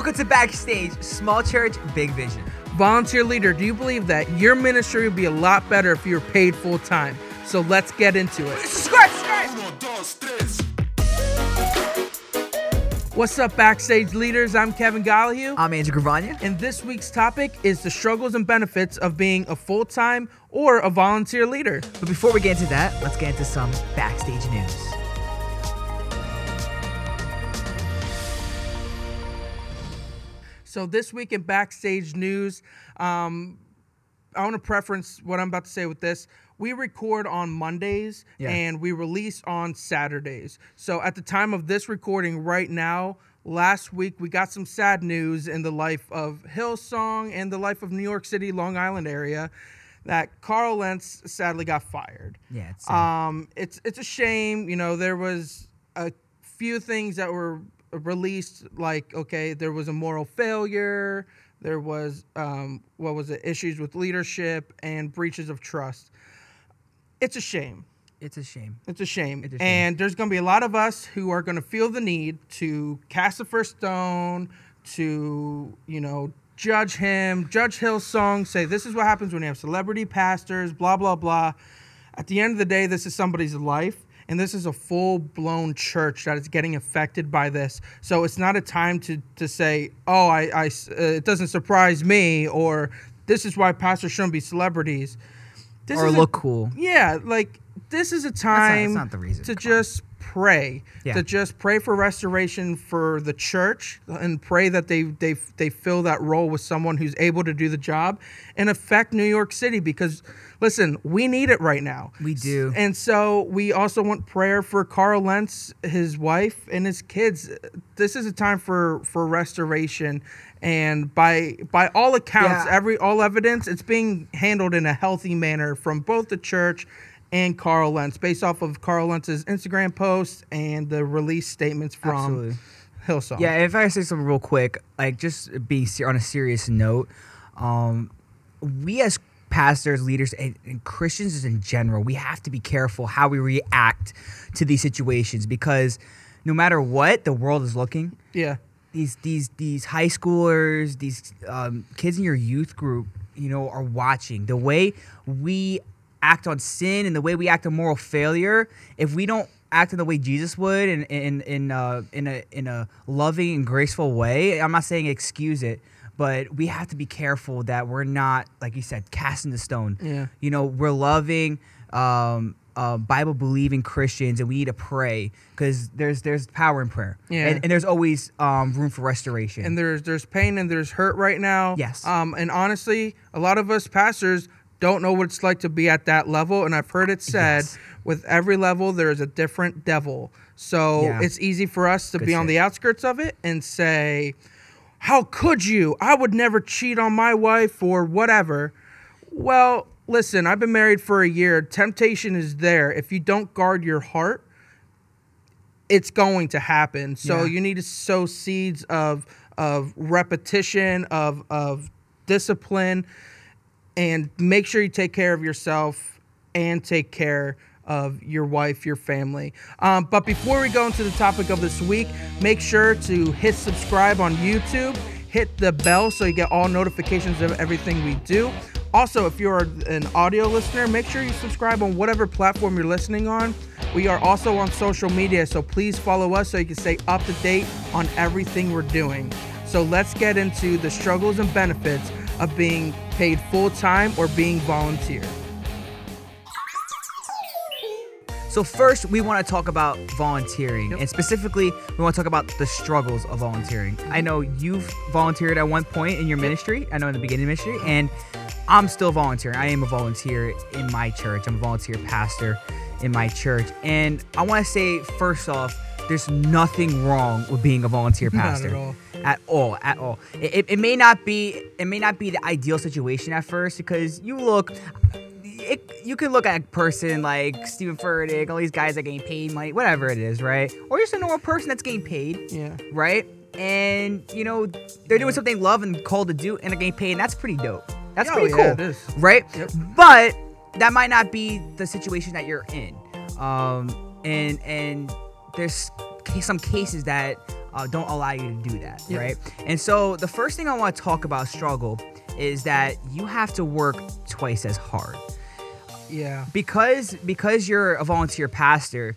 Welcome to Backstage, small church, big vision. Volunteer leader, do you believe that your ministry would be a lot better if you were paid full time? So let's get into it. Subscribe, subscribe. What's up, backstage leaders? I'm Kevin Gollihue. I'm Andrew Gravagna. And this week's topic is the struggles and benefits of being a full time or a volunteer leader. But before we get into that, let's get into some backstage news. So, this week in backstage news, um, I want to preference what I'm about to say with this. We record on Mondays Yeah. and we release on Saturdays. So, at the time of this recording right now, last week we got some sad news in the life of Hillsong and the life of New York City, Long Island area that Carl Lentz sadly got fired. Yeah, it's sad. Um, it's it's a shame. You know, there was a few things that were released, like okay, there was a moral failure. There was um, what was it? Issues with leadership and breaches of trust. It's a shame. it's a shame. It's a shame. It's a shame. And there's going to be a lot of us who are going to feel the need to cast the first stone, to, you know, judge him, judge Hillsong, say this is what happens when you have celebrity pastors, blah, blah, blah. At the end of the day, this is somebody's life. And this is a full blown church that is getting affected by this. So it's not a time to, to say, oh, I, I, uh, it doesn't surprise me, or this is why pastors shouldn't be celebrities. This or is a- look cool. yeah, like this is a not- time that's not the reason. to Come just pray. Yeah. To just pray for restoration for the church and pray that they they they fill that role with someone who's able to do the job and affect New York City because listen, we need it right now. We do. And so we also want prayer for Carl Lentz, his wife, and his kids. This is a time for for restoration, and by by all accounts, Yeah. every all evidence, it's being handled in a healthy manner from both the church and Carl Lentz, based off of Carl Lentz's Instagram posts and the release statements from Absolutely. Hillsong. Yeah, if I say something real quick, like just being ser- on a serious note, um, we as pastors, leaders, and, and Christians in general, we have to be careful how we react to these situations because no matter what the world is looking, yeah, these these these high schoolers, these um, kids in your youth group, you know, are watching the way we act on sin and the way we act on moral failure. If we don't act in the way Jesus would, in in in uh, in a in a loving and graceful way, I'm not saying excuse it, but we have to be careful that we're not, like you said, casting the stone. Yeah. You know, we're loving. Um, uh, Bible believing Christians, and we need to pray because there's there's power in prayer, Yeah. and, and there's always um, room for restoration. and there's there's pain and there's hurt right now. Yes. Um, and honestly, a lot of us pastors don't know what it's like to be at that level. And I've heard it said, Yes. with every level there is a different devil. So Yeah. it's easy for us to Good be on the outskirts of it and say, "How could you? I would never cheat on my wife or whatever." Well, listen, I've been married for a year. Temptation is there. If you don't guard your heart, it's going to happen. So Yeah. you need to sow seeds of of repetition, of of discipline, and make sure you take care of yourself and take care of your wife, your family. Um, but before we go into the topic of this week, make sure to hit subscribe on YouTube, hit the bell so you get all notifications of everything we do. Also, if you're an audio listener, make sure you subscribe on whatever platform you're listening on. We are also on social media, so please follow us so you can stay up to date on everything we're doing. So let's get into the struggles and benefits of being paid full time or being volunteer. So first, we want to talk about volunteering, and specifically, we want to talk about the struggles of volunteering. Mm-hmm. I know you've volunteered at one point in your ministry. I know in the beginning of ministry, and I'm still volunteering. I am a volunteer in my church. I'm a volunteer pastor in my church, and I want to say first off, there's nothing wrong with being a volunteer Not at pastor. all. At all, at all. It, it, it may not be it may not be the ideal situation at first because you look it, you can look at a person like Stephen Furtick, all these guys that getting paid money, whatever it is, right? Or just a normal person that's getting paid, Yeah. right? And you know they're doing something they love and called to do, and they're getting paid, and that's pretty dope. That's Oh, pretty yeah, cool, right? Yep. But that might not be the situation that you're in. Um, and and there's some cases that uh, don't allow you to do that, Yep. right? And so the first thing I want to talk about struggle is that you have to work twice as hard Yeah. because because you're a volunteer pastor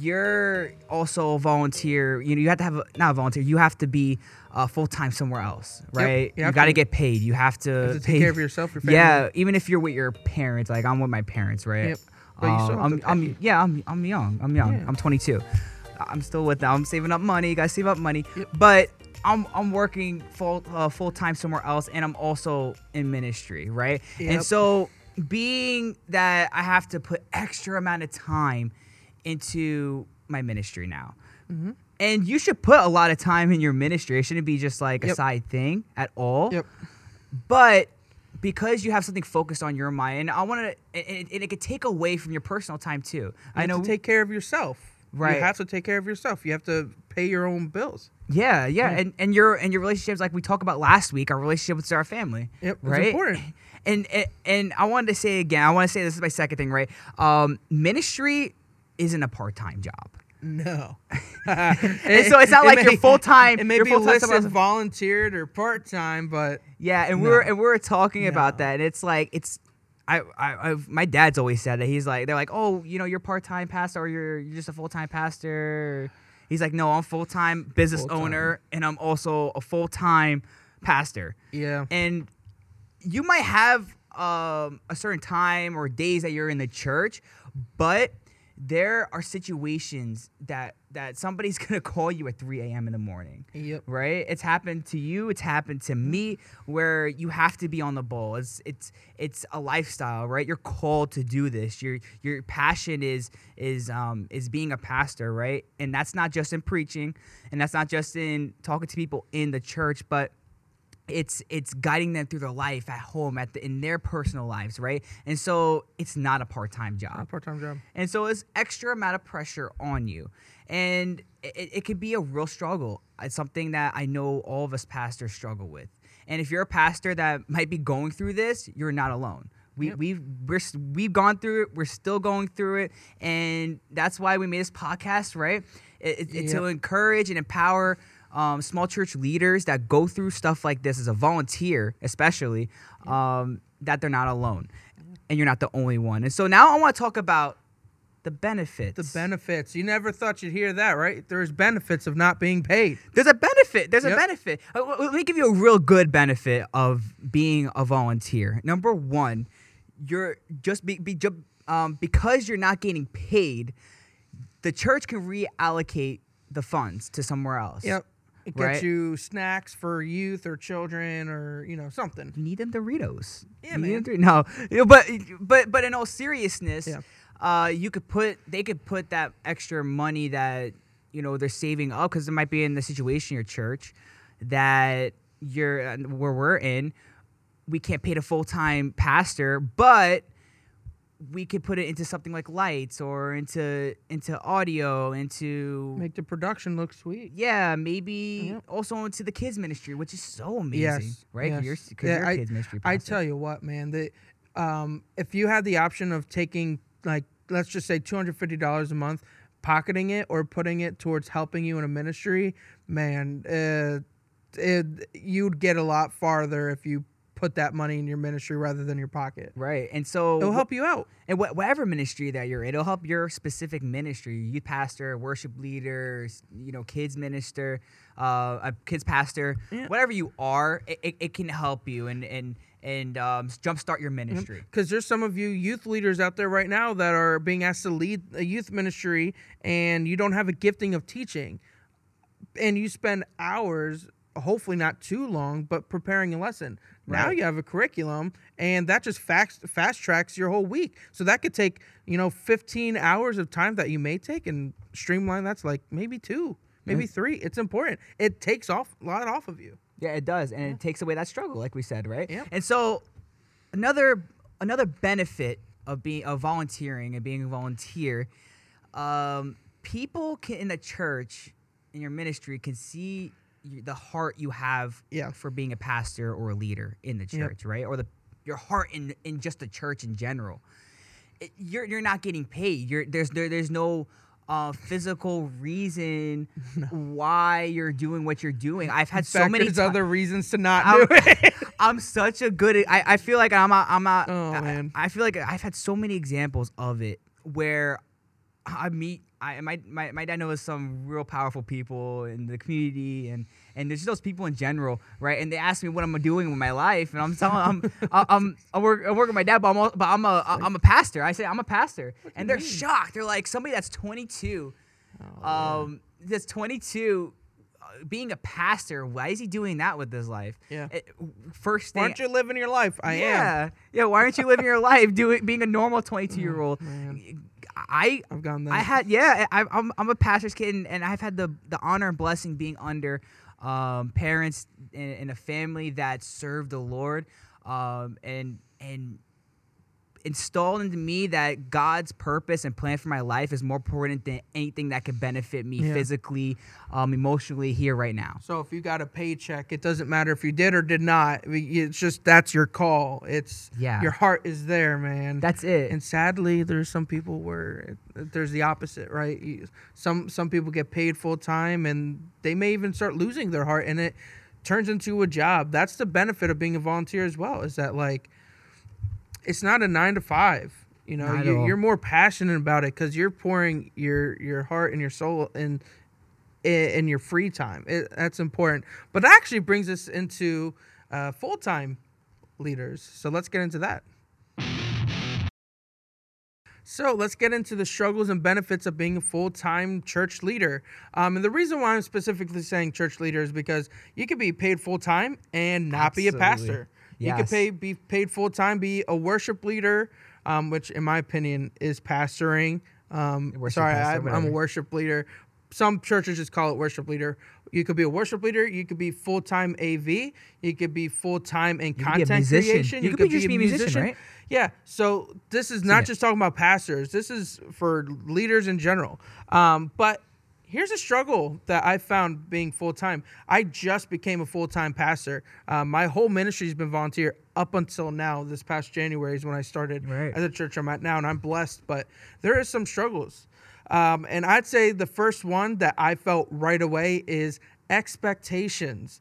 you're also a volunteer you know you have to have a, not a volunteer you have to be uh, full-time somewhere else right You you got to get paid you have to, You have to pay take care of yourself, your family. yeah even if you're with your parents like i'm with my parents right Yep. But have I'm, I'm yeah I'm, I'm young i'm young Yeah. i'm 22 i'm still with them i'm saving up money gotta save up money Yep. but I'm, I'm working full uh, full time somewhere else, and I'm also in ministry, right? And so, being that I have to put extra amount of time into my ministry now, Mm-hmm. and you should put a lot of time in your ministry. It shouldn't be just like a side thing at all. Yep. But because you have something focused on your mind, and I want to, and, and it could take away from your personal time too. You I have know. to take care of yourself. Right. You have to take care of yourself. You have to pay your own bills. Yeah, yeah, and and your and your relationships, like we talked about last week, our relationship with our family. Yep, it's right. important. And, and and I wanted to say again, I want to say this is my second thing, right? Um, ministry isn't a part time job. No. And so it's not like you're full-time- It may be listed volunteered or part time, but Yeah, and we're and we're talking about that, and it's like it's. I, I, I, my dad's always said that he's like they're like oh you know you're part time pastor or you're you're just a full time pastor. He's like no I'm full time business Full-time. owner and I'm also a full time pastor. yeah. and you might have um, a certain time or days that you're in the church, but there are situations that that somebody's gonna call you at 3 a.m. in the morning. Yep. Right? It's happened to you. It's happened to me, where you have to be on the ball. It's it's it's a lifestyle, right? You're called to do this. Your your passion is is um is being a pastor, right? And that's not just in preaching, and that's not just in talking to people in the church, but it's it's guiding them through their life at home at the, in their personal lives right? And so it's not a part-time job not Part time job. and so it's extra amount of pressure on you. And it, it could be a real struggle. It's something that i know all of us pastors struggle with. And if you're a pastor that might be going through this you're not alone. We, Yep. we've we're, we've gone through it. We're still going through it. And that's why we made this podcast right? It, it, it's to encourage and empower um, small church leaders that go through stuff like this as a volunteer especially um, that they're not alone and you're not the only one and so now i want to talk about the benefits The benefits. You never thought you'd hear that, right? There's benefits of not being paid. There's a benefit. There's a benefit. Uh, Let me give you a real good benefit of being a volunteer. Number one, you're just be, be um, because you're not getting paid. The church can reallocate the funds to somewhere else. Yep. It gets Right. you snacks for youth or children or, you know, something. You need them Doritos. Yeah, man. them no, but but but in all seriousness, Yeah. uh, you could put they could put that extra money that you know they're saving up because it might be in the situation your church that you're uh, where we're in. We can't pay the full time pastor, but we could put it into something like lights or into into audio, into Make the production look sweet. yeah, maybe Yep. also into the kids ministry, which is so amazing, Yes, right? yes. You're, Yeah, you're I- kids ministry. I tell you what, man, that um, if you had the option of taking like let's just say two hundred fifty dollars a month, pocketing it or putting it towards helping you in a ministry, man, uh, it, you'd get a lot farther if you put that money in your ministry rather than your pocket. Right. And so It'll help you out. and wh- whatever ministry that you're in, it'll help your specific ministry, youth pastor, worship leader, you know, kids minister, uh, a kids pastor, Yeah. whatever you are, it, it, it can help you and and and um, jumpstart your ministry. Because there's some of you youth leaders out there right now that are being asked to lead a youth ministry and you don't have a gifting of teaching. And you spend hours, hopefully not too long, but preparing a lesson. Now you have a curriculum and that just fast, fast tracks your whole week. So that could take, you know, 15 hours of time that you may take and streamline that's like maybe two, maybe Yeah. three. It's important. It takes off a lot off of you. Yeah, it does, and it takes away that struggle, like we said, right? Yep. And so, another another benefit of being of volunteering and being a volunteer, um, people can, in the church in your ministry can see the heart you have Yeah. for being a pastor or a leader in the Yep. church, right? Or the your heart in in just the church in general. It- you're you're not getting paid. You're there's there, there's no uh, physical reason why you're doing what you're doing. I've had In so fact, many there's ti- other reasons to not I'm, do it. I'm such a good. I, I feel like I'm a, I'm a, Oh, I- man. I, feel like I've had so many examples of it where I meet. I my, my my dad knows some real powerful people in the community and and there's just those people in general, right? And they ask me what I'm doing with my life, and I'm telling I'm I'm I work I work with my dad, but I'm al- but I'm a I'm a pastor. I say I'm a pastor, and they're shocked. They're like somebody that's 22, Oh, um, that's 22. Being a pastor, why is he doing that with his life? Yeah. It- first thing, Why aren't you living your life? I am. yeah, yeah. Why aren't you living your life doing being a normal 22 year old? I I've gone there. I had yeah. I, I'm I'm a pastor's kid, and, and I've had the the honor and blessing being under um, parents in, in a family that serve the Lord, um, and and installed into me that God's purpose and plan for my life is more important than anything that could benefit me Yeah. physically, um, emotionally here right now. So if you got a paycheck, it doesn't matter if you did or did not. It's just that's your call. It's Yeah. your heart is there, man. That's it. and sadly, there's some people where it, there's the opposite, right? Some some people get paid full time, and they may even start losing their heart, and it turns into a job. That's the benefit of being a volunteer as well. Is that like it's not a nine to five. You know, you, you're more passionate about it because you're pouring your your heart and your soul in in, your free time. It, that's important. But that actually brings us into uh, full time leaders. So let's get into that. So let's get into the struggles and benefits of being a full time church leader. Um, and the reason why I'm specifically saying church leader is because you could be paid full time and not be a Absolutely. Pastor. You could pay be paid full time, be a worship leader, um, which in my opinion is pastoring. Um, sorry, pastor, I, I'm a worship leader. Some churches just call it worship leader. You could be a worship leader. You could be full time AV. You could be full time in could be a content creation. You could be just be a musician, right? Yeah. So this is not just talking about pastors. This is for leaders in general. Um, but here's a struggle that I found being full time. I just became a full time pastor. Uh, my whole ministry has been volunteer up until now. This past January is when I started Right. at the church I'm at now, and I'm blessed. But there is some struggles. Um, and I'd say the first one that I felt right away is expectations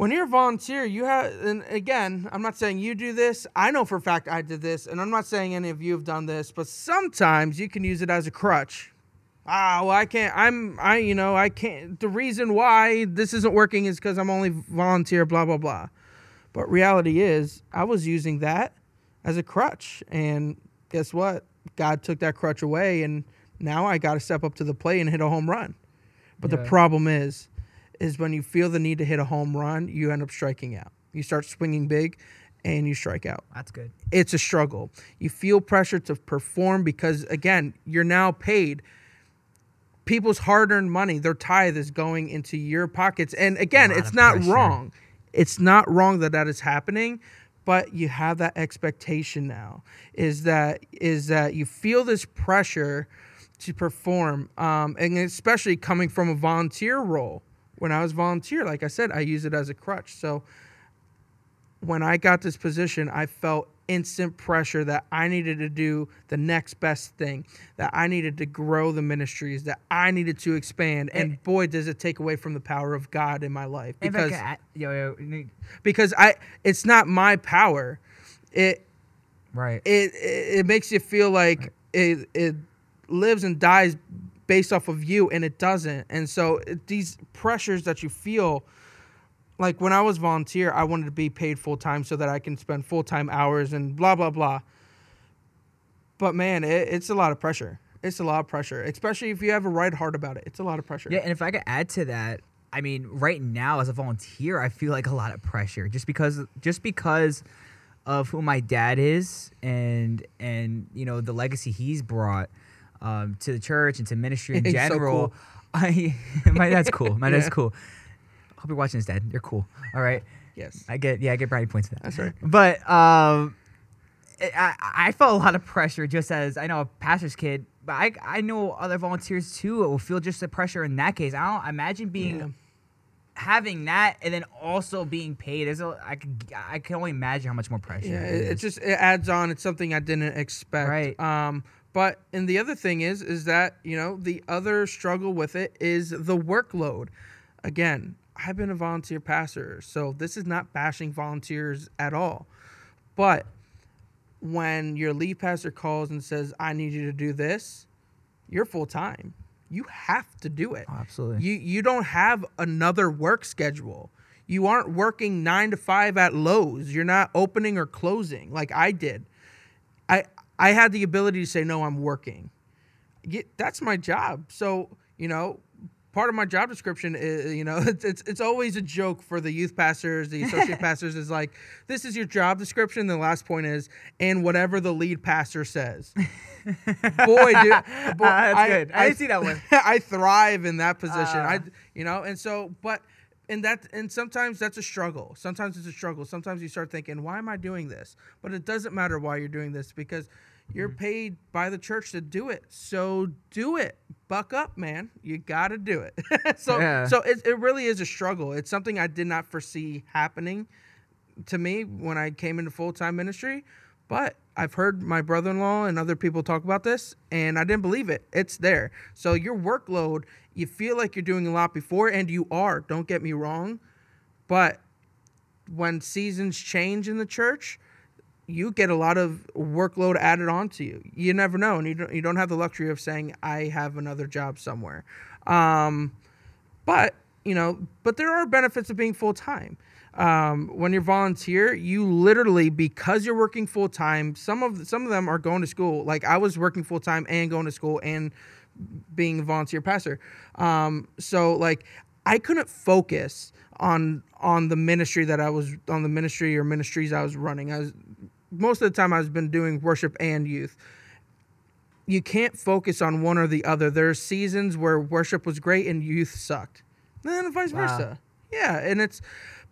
when you're a volunteer, you have, and again, I'm not saying you do this. I know for a fact I did this, and I'm not saying any of you have done this, but sometimes you can use it as a crutch. Ah, well, I can't, I'm, I, you know, I can't, the reason why this isn't working is because I'm only volunteer, blah, blah, blah. But reality is, I was using that as a crutch, and guess what? God took that crutch away, and now I got to step up to the plate and hit a home run. But the problem is, is when you feel the need to hit a home run, you end up striking out. You start swinging big, and you strike out. That's good. It's a struggle. You feel pressure to perform because again, you're now paid. People's hard-earned money, their tithe is going into your pockets, and again, it's not pressure. wrong. It's not wrong that that is happening, but you have that expectation now. Is that is that you feel this pressure to perform, um, and especially coming from a volunteer role. When I was volunteer, like I said, I use it as a crutch. So when I got this position, I felt instant pressure that I needed to do the next best thing, that I needed to grow the ministries, that I needed to expand. And And- boy, does it take away from the power of God in my life If I because add- yo, yo, n- because I it's not my power. It right. it it, it makes you feel like it it lives and dies based off of you and it doesn't and so it- these pressures that you feel like when i was volunteer i wanted to be paid full time so that i can spend full time hours and blah blah blah but man it, it's a lot of pressure it's a lot of pressure especially if you have a right heart about it it's a lot of pressure Yeah, and if I could add to that, I mean, right now as a volunteer, I feel like a lot of pressure just because just because of who my dad is and and you know the legacy he's brought um, to the church and to ministry in so general. cool. I my dad's cool. My dad's Yeah. cool. Hope you're watching this, Dad. You're cool. All right. yes I get yeah, I get brownie points for that. That's right. But um, it- I I felt a lot of pressure just as I know a pastor's kid, but I I know other volunteers too It will feel just the pressure in that case. I don't imagine being Yeah. having that and then also being paid. Is a I could I can only imagine how much more pressure. Yeah, it it, it is. just it adds on. It's something I didn't expect. Right. Um, but and the other thing is is that you know the other struggle with it is the workload again i've been a volunteer pastor so this is not bashing volunteers at all but when your lead pastor calls and says i need you to do this you're full time you have to do it Oh, absolutely. you you don't have another work schedule you aren't working 9 to 5 at Lowe's you're not opening or closing like I did I I had the ability to say no, I'm working. That's my job. So you know, part of my job description is you know it's it's, it's always a joke for the youth pastors, the associate pastors is like this is your job description. The last point is and whatever the lead pastor says. boy, dude, boy, Ah, that's good. I didn't see that one. I thrive in that position. Ah. I you know, and so but and that and sometimes that's a struggle. Sometimes it's a struggle. Sometimes you start thinking, why am I doing this? But it doesn't matter why you're doing this because you're Mm-hmm. paid by the church to do it. So do it. Buck up, man. You got to do it. so Yeah. so it, it really is a struggle. It's something I did not foresee happening to me when I came into full time ministry. But I've heard my brother in law and other people talk about this, and I didn't believe it. It's there. So your workload, you feel like you're doing a lot before, and you are. Don't get me wrong. But when seasons change in the church, you get a lot of workload added onto you. You never know, and you don't, you don't have the luxury of saying, I have another job somewhere. Um, but you know but there are benefits of being full-time. Um, when you're volunteer you literally because you're working full-time some of some of them are going to school. Like i was working full-time and going to school and being a volunteer pastor. Um, so like i couldn't focus on on the ministry that i was on the ministry or ministries i was running. I was most of the time i've been doing worship and youth. You can't focus on one or the other. There's seasons where worship was great and youth sucked. And then vice Wow. versa. Yeah, and it's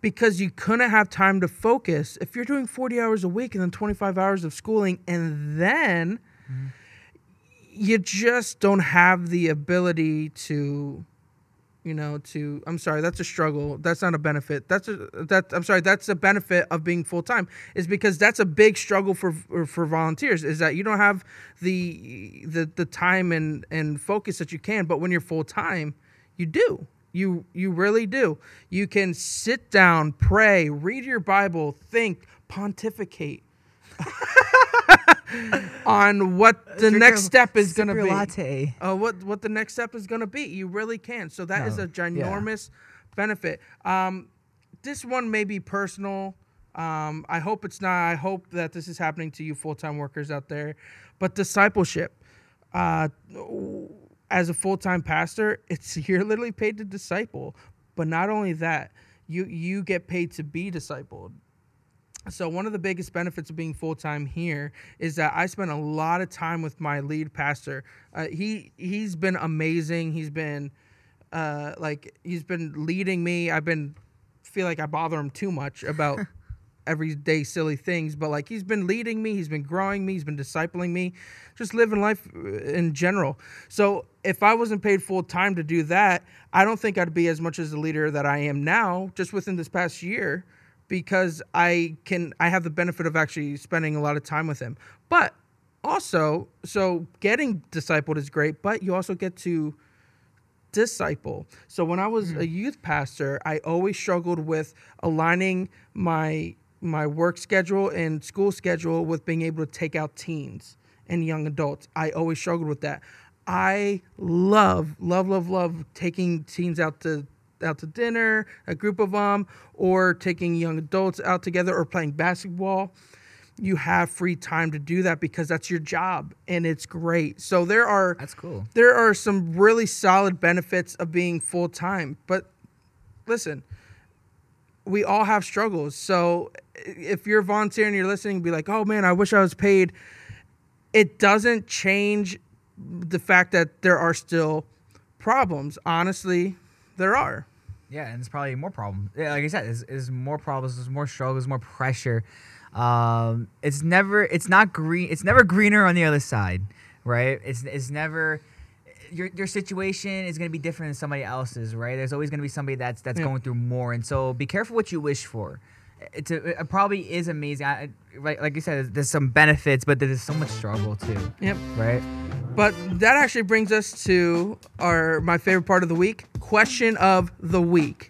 because you couldn't have time to focus. If you're doing 40 hours a week and then 25 hours of schooling and then mm-hmm. you just don't have the ability to you know to i'm sorry that's a struggle that's not a benefit that's a that i'm sorry that's a benefit of being full-time is because that's a big struggle for for, volunteers is that you don't have the the the time and and focus that you can but when you're full-time you do you you really do you can sit down pray read your bible think pontificate on what the Drink next a- step is going to your be latte. uh, what what the next step is going to be. You really can. So that is No, a ginormous benefit. Um, this one may be personal. Um, I hope it's not. I hope that this is happening to you full time workers out there. But discipleship, uh, as a full time pastor, it's you're literally paid to disciple. But not only that, you you get paid to be discipled. So one of the biggest benefits of being full time here is that I spend a lot of time with my lead pastor. Uh, he he's been amazing. He's been uh, like he's been leading me. I've been feel like I bother him too much about everyday silly things, but like he's been leading me. He's been growing me. He's been discipling me, just living life uh, in general. So if I wasn't paid full time to do that, I don't think I'd be as much as the leader that I am now. Just within this past year because I can I have the benefit of actually spending a lot of time with him. But also, so getting discipled is great, but you also get to disciple. So when I was a youth pastor, I always struggled with aligning my my work schedule and school schedule with being able to take out teens and young adults. I always struggled with that. I love, love, love, love taking teens out to out to dinner, a group of them, or taking young adults out together, or playing basketball. You have free time to do that because that's your job, and it's great. So there are That's cool. there are some really solid benefits of being full time. But listen, we all have struggles. So if you're volunteering, you're listening, be like, oh man, I wish I was paid. It doesn't change the fact that there are still problems. Honestly, there are. Yeah, and it's probably more problems. Yeah, like I said, is is more problems, there's more struggles, more pressure. Um, it's never, it's not green. It's never greener on the other side, right? It's it's never. Your, your situation is going to be different than somebody else's, right? There's always going to be somebody that's that's Yeah. going through more, and so be careful what you wish for. it's a, it probably is amazing. I, like, like you said, there's some benefits, but there's so much struggle too, Yep. right? But that actually brings us to our my favorite part of the week, question of the week.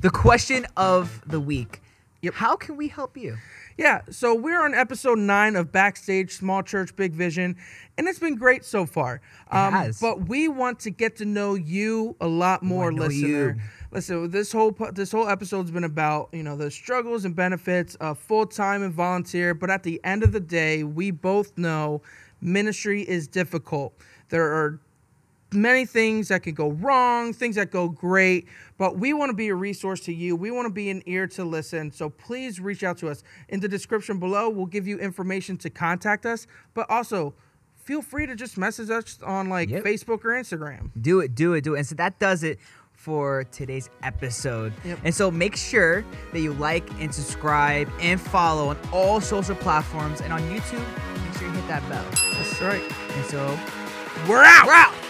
The question of the week. Yep. How can we help you? Yeah, so we're on episode nine of Backstage Small Church Big Vision, and it's been great so far. Um, has. But we want to get to know you a lot more, listener. you. Listen, this whole this whole episode's been about you know the struggles and benefits of full time and volunteer. But at the end of the day, we both know ministry is difficult. There are many things that can go wrong, things that go great, but we want to be a resource to you. We want to be an ear to listen. So please reach out to us. In the description below, we'll give you information to contact us, but also feel free to just message us on like Yep. Facebook or Instagram. Do it, do it, do it. And so that does it for today's episode. Yep. And so make sure that you like and subscribe and follow on all social platforms and on YouTube. Make sure you hit that bell. That's right. And so We're out. we're out.